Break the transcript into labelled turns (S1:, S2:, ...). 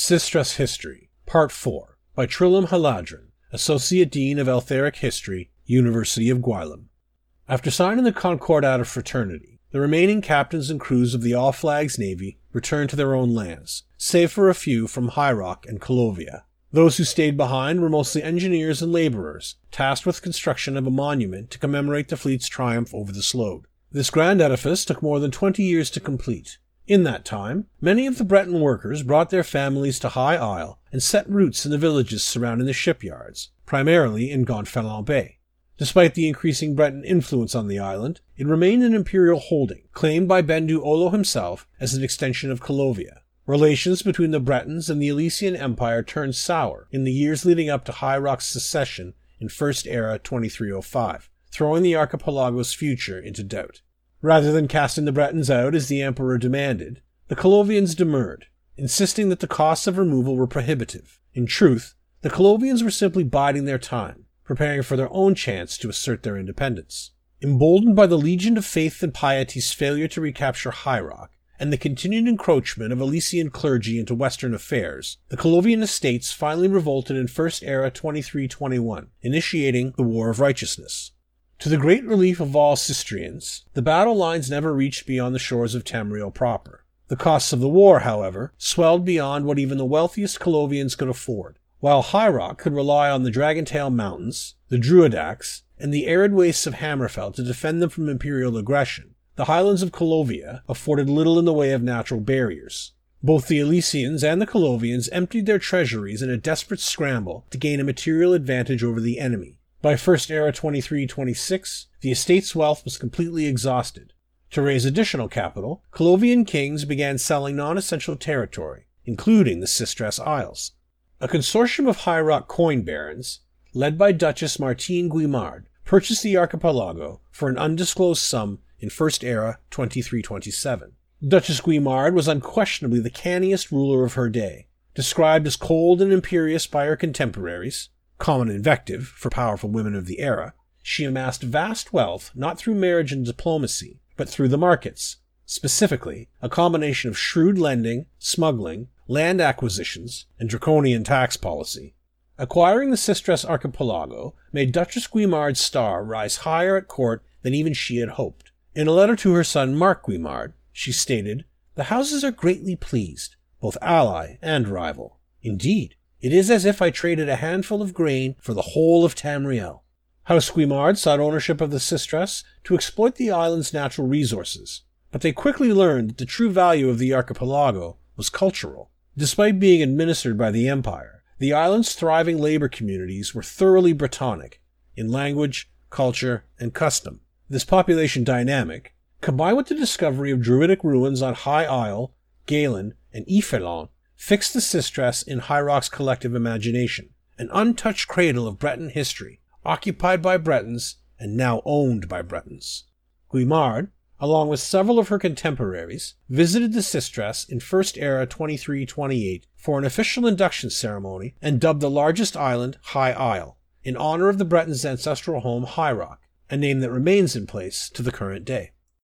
S1: Systres History, Part 4, by Trilum Haladrin, Associate Dean of Eltharic History, University of Gwylim. After signing the Concordat of Fraternity, the remaining captains and crews of the All Flags Navy returned to their own lands, save for a few from High Rock and Colovia. Those who stayed behind were mostly engineers and laborers, tasked with construction of a monument to commemorate the fleet's triumph over the Slode. This grand edifice took more than twenty years to complete, in that time, many of the Breton workers brought their families to High Isle and set roots in the villages surrounding the shipyards, primarily in Gonfalon Bay. Despite the increasing Breton influence on the island, it remained an imperial holding, claimed by Bendu Olo himself as an extension of Colovia. Relations between the Bretons and the Alessian Empire turned sour in the years leading up to High Rock's secession in First Era 2305, throwing the archipelago's future into doubt. Rather than casting the Bretons out as the emperor demanded, the Colovians demurred, insisting that the costs of removal were prohibitive. In truth, the Colovians were simply biding their time, preparing for their own chance to assert their independence. Emboldened by the Legion of Faith and Piety's failure to recapture High Rock, and the continued encroachment of Alessian clergy into Western affairs, the Colovian estates finally revolted in First Era 2321, initiating the War of Righteousness. To the great relief of all Sistrians, the battle lines never reached beyond the shores of Tamriel proper. The costs of the war, however, swelled beyond what even the wealthiest Colovians could afford. While High Rock could rely on the Dragontail Mountains, the Druadach, and the arid wastes of Hammerfell to defend them from imperial aggression, the highlands of Colovia afforded little in the way of natural barriers. Both the Alessians and the Colovians emptied their treasuries in a desperate scramble to gain a material advantage over the enemy, by First Era 2326, the estate's wealth was completely exhausted. To raise additional capital, Colovian kings began selling non essential territory, including the Systres Isles. A consortium of High Rock coin barons, led by Duchess Martine Guimard, purchased the archipelago for an undisclosed sum in First Era 2327. Duchess Guimard was unquestionably the canniest ruler of her day. Described as cold and imperious by her contemporaries, common invective for powerful women of the era, she amassed vast wealth not through marriage and diplomacy, but through the markets, specifically a combination of shrewd lending, smuggling, land acquisitions, and draconian tax policy. Acquiring the Systres archipelago made Duchess Guimard's star rise higher at court than even she had hoped. In a letter to her son Mark Guimard, she stated, The houses are greatly pleased, both ally and rival. Indeed, it is as if I traded a handful of grain for the whole of Tamriel. House Guimard sought ownership of the Systres to exploit the island's natural resources, but they quickly learned that the true value of the archipelago was cultural. Despite being administered by the Empire, the island's thriving labor communities were thoroughly Brittonic in language, culture, and custom. This population dynamic, combined with the discovery of Druidic ruins on High Isle, Galen, and Yfelon, fixed the Systres in High Rock's collective imagination, an untouched cradle of Breton history, occupied by Bretons and now owned by Bretons. Guimard, along with several of her contemporaries, visited the Systres in First Era 2328 for an official induction ceremony and dubbed the largest island High Isle, in honor of the Bretons' ancestral home High Rock, a name that remains in place to the current day.